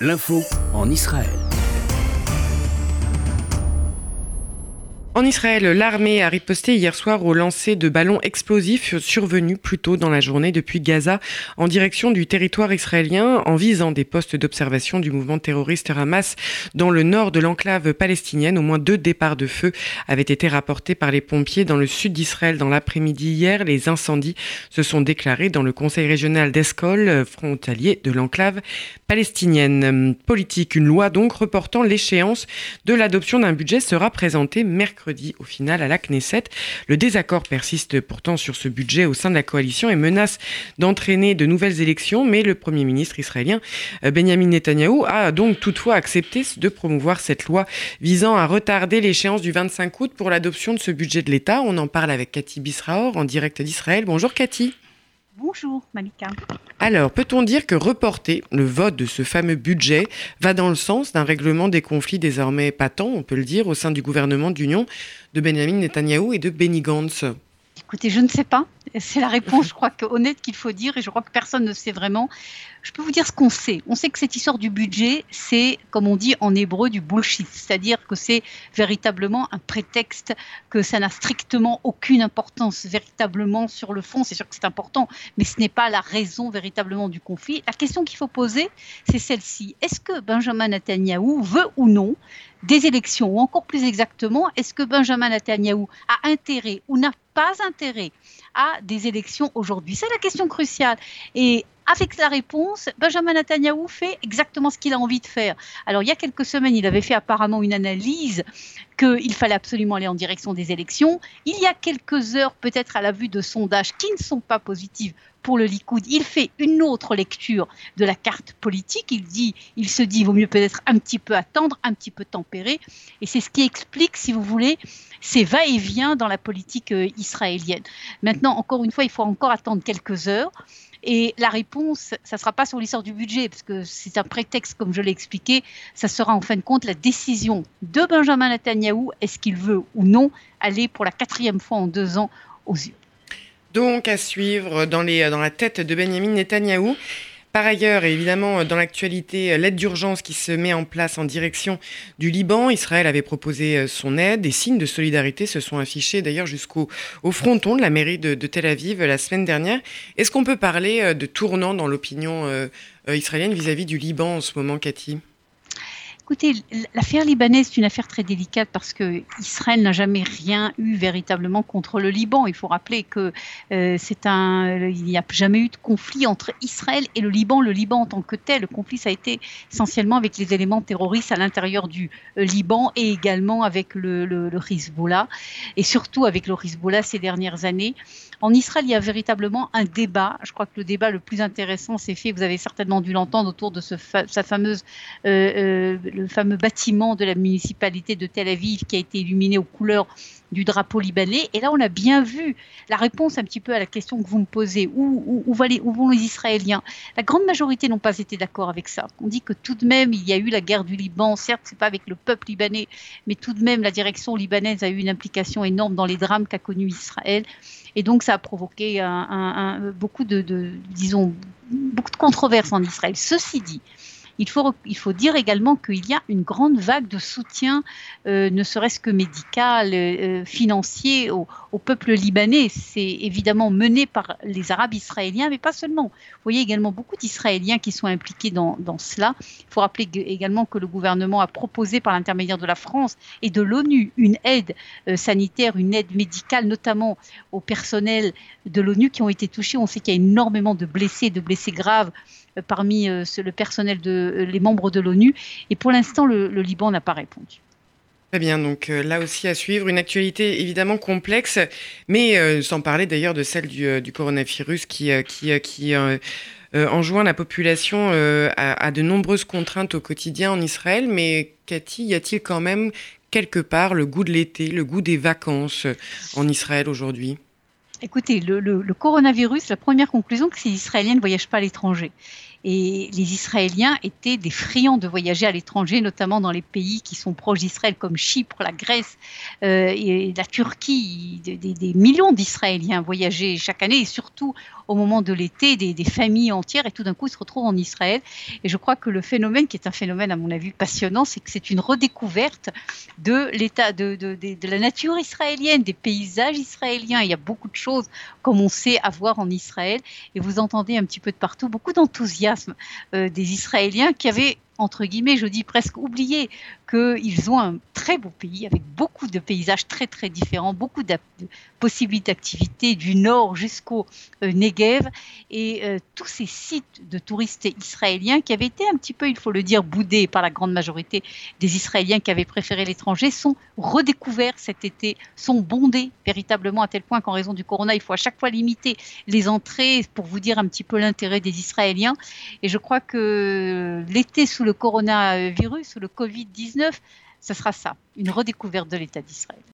L'info en Israël. En Israël, l'armée a riposté hier soir au lancer de ballons explosifs survenus plus tôt dans la journée depuis Gaza en direction du territoire israélien en visant des postes d'observation du mouvement terroriste Hamas dans le nord de l'enclave palestinienne. Au moins deux départs de feu avaient été rapportés par les pompiers dans le sud d'Israël dans l'après-midi hier. Les incendies se sont déclarés dans le conseil régional d'Escol, frontalier de l'enclave palestinienne. Politique, une loi donc reportant l'échéance de l'adoption d'un budget sera présentée mercredi au final à la Knesset. Le désaccord persiste pourtant sur ce budget au sein de la coalition et menace d'entraîner de nouvelles élections, mais le Premier ministre israélien euh, Benjamin Netanyahou a donc toutefois accepté de promouvoir cette loi visant à retarder l'échéance du 25 août pour l'adoption de ce budget de l'État. On en parle avec Cathy Bisraor en direct d'Israël. Bonjour Cathy. Bonjour Malika. Alors, peut-on dire que reporter le vote de ce fameux budget va dans le sens d'un règlement des conflits désormais patents, on peut le dire, au sein du gouvernement d'union de Benjamin Netanyahou et de Benny Gantz? Écoutez, je ne sais pas. C'est la réponse, je crois, que, honnête qu'il faut dire, et je crois que personne ne sait vraiment. Je peux vous dire ce qu'on sait. On sait que cette histoire du budget, c'est, comme on dit en hébreu, du bullshit. C'est-à-dire que c'est véritablement un prétexte, que ça n'a strictement aucune importance véritablement sur le fond. C'est sûr que c'est important, mais ce n'est pas la raison véritablement du conflit. La question qu'il faut poser, c'est celle-ci. Est-ce que Benjamin Netanyahu veut ou non des élections Ou encore plus exactement, est-ce que Benjamin Netanyahu a intérêt ou n'a pas intérêt à des élections aujourd'hui C'est la question cruciale. Avec la réponse, Benjamin Netanyahu fait exactement ce qu'il a envie de faire. Alors, il y a quelques semaines, il avait fait apparemment une analyse qu'il fallait absolument aller en direction des élections. Il y a quelques heures, peut-être à la vue de sondages qui ne sont pas positifs pour le Likoud, il fait une autre lecture de la carte politique. Il dit, il se dit, il vaut mieux peut-être un petit peu attendre, un petit peu tempérer. Et c'est ce qui explique, si vous voulez, ces va-et-vient dans la politique euh, israélienne. Maintenant, encore une fois, il faut encore attendre quelques heures. Et la réponse, ça ne sera pas sur l'histoire du budget, parce que c'est un prétexte, comme je l'ai expliqué, ça sera en fin de compte la décision de Benjamin Netanyahu, est-ce qu'il veut ou non aller pour la quatrième fois en deux ans aux yeux. Donc à suivre dans, dans la tête de Benjamin Netanyahou. Par ailleurs, évidemment, dans l'actualité, l'aide d'urgence qui se met en place en direction du Liban. Israël avait proposé son aide. Des signes de solidarité se sont affichés d'ailleurs jusqu'au au fronton de la mairie de, Tel Aviv la semaine dernière. Est-ce qu'on peut parler de tournant dans l'opinion euh, israélienne vis-à-vis -vis du Liban en ce moment, Cathy? Écoutez, l'affaire libanaise, c'est une affaire très délicate parce que Israël n'a jamais rien eu véritablement contre le Liban. Il faut rappeler que euh, c'est un, il n'y a jamais eu de conflit entre Israël et le Liban. Le Liban en tant que tel, le conflit, ça a été essentiellement avec les éléments terroristes à l'intérieur du euh, Liban et également avec le, Hezbollah et surtout avec le Hezbollah ces dernières années. En Israël, il y a véritablement un débat. Je crois que le débat le plus intéressant s'est fait, vous avez certainement dû l'entendre, autour de sa fameuse, euh, le fameux bâtiment de la municipalité de Tel Aviv qui a été illuminé aux couleurs du drapeau libanais. Et là, on a bien vu la réponse un petit peu à la question que vous me posez. Où, vont les Israéliens? La grande majorité n'ont pas été d'accord avec ça. On dit que tout de même, il y a eu la guerre du Liban. Certes, c'est pas avec le peuple libanais, mais tout de même, la direction libanaise a eu une implication énorme dans les drames qu'a connus Israël. Et donc, ça a provoqué beaucoup de, disons, beaucoup de controverses en Israël. Ceci dit, il faut, dire également qu'il y a une grande vague de soutien, euh, ne serait-ce que médical, euh, financier, au, peuple libanais. C'est évidemment mené par les Arabes israéliens, mais pas seulement. Vous voyez également beaucoup d'Israéliens qui sont impliqués dans, cela. Il faut rappeler également que le gouvernement a proposé par l'intermédiaire de la France et de l'ONU une aide euh, sanitaire, une aide médicale, notamment au personnel de l'ONU qui ont été touchés. On sait qu'il y a énormément de blessés, de blessés graves parmi euh, le personnel de euh, les membres de l'ONU. Et pour l'instant, le, Liban n'a pas répondu. Très bien, donc euh, là aussi à suivre, une actualité évidemment complexe, mais sans parler d'ailleurs de celle du, coronavirus qui, qui, qui enjoint la population à, à, de nombreuses contraintes au quotidien en Israël. Mais Cathy, y a-t-il quand même quelque part le goût de l'été, le goût des vacances en Israël aujourd'hui? Écoutez, le, le, coronavirus, la première conclusion, c'est que les Israéliens ne voyagent pas à l'étranger. Et les Israéliens étaient des friands de voyager à l'étranger, notamment dans les pays qui sont proches d'Israël, comme Chypre, la Grèce euh, et la Turquie. Des, millions d'Israéliens voyageaient chaque année, et surtout au moment de l'été, des, familles entières, et tout d'un coup, ils se retrouvent en Israël. Et je crois que le phénomène, qui est un phénomène à mon avis passionnant, c'est que c'est une redécouverte de l'état, de, de, de, de, la nature israélienne, des paysages israéliens. Il y a beaucoup de choses, comme on sait, à voir en Israël. Et vous entendez un petit peu de partout beaucoup d'enthousiasme euh, des Israéliens qui avaient entre guillemets, je dis presque oublié qu'ils ont un très beau pays avec beaucoup de paysages très très différents, beaucoup de possibilités d'activité du nord jusqu'au euh, Negev et euh, tous ces sites de touristes israéliens qui avaient été un petit peu, il faut le dire, boudés par la grande majorité des Israéliens qui avaient préféré l'étranger sont redécouverts cet été, sont bondés véritablement à tel point qu'en raison du corona, il faut à chaque fois limiter les entrées pour vous dire un petit peu l'intérêt des Israéliens. Et je crois que l'été sous le coronavirus, sous le Covid-19, ce sera ça, une redécouverte de l'État d'Israël.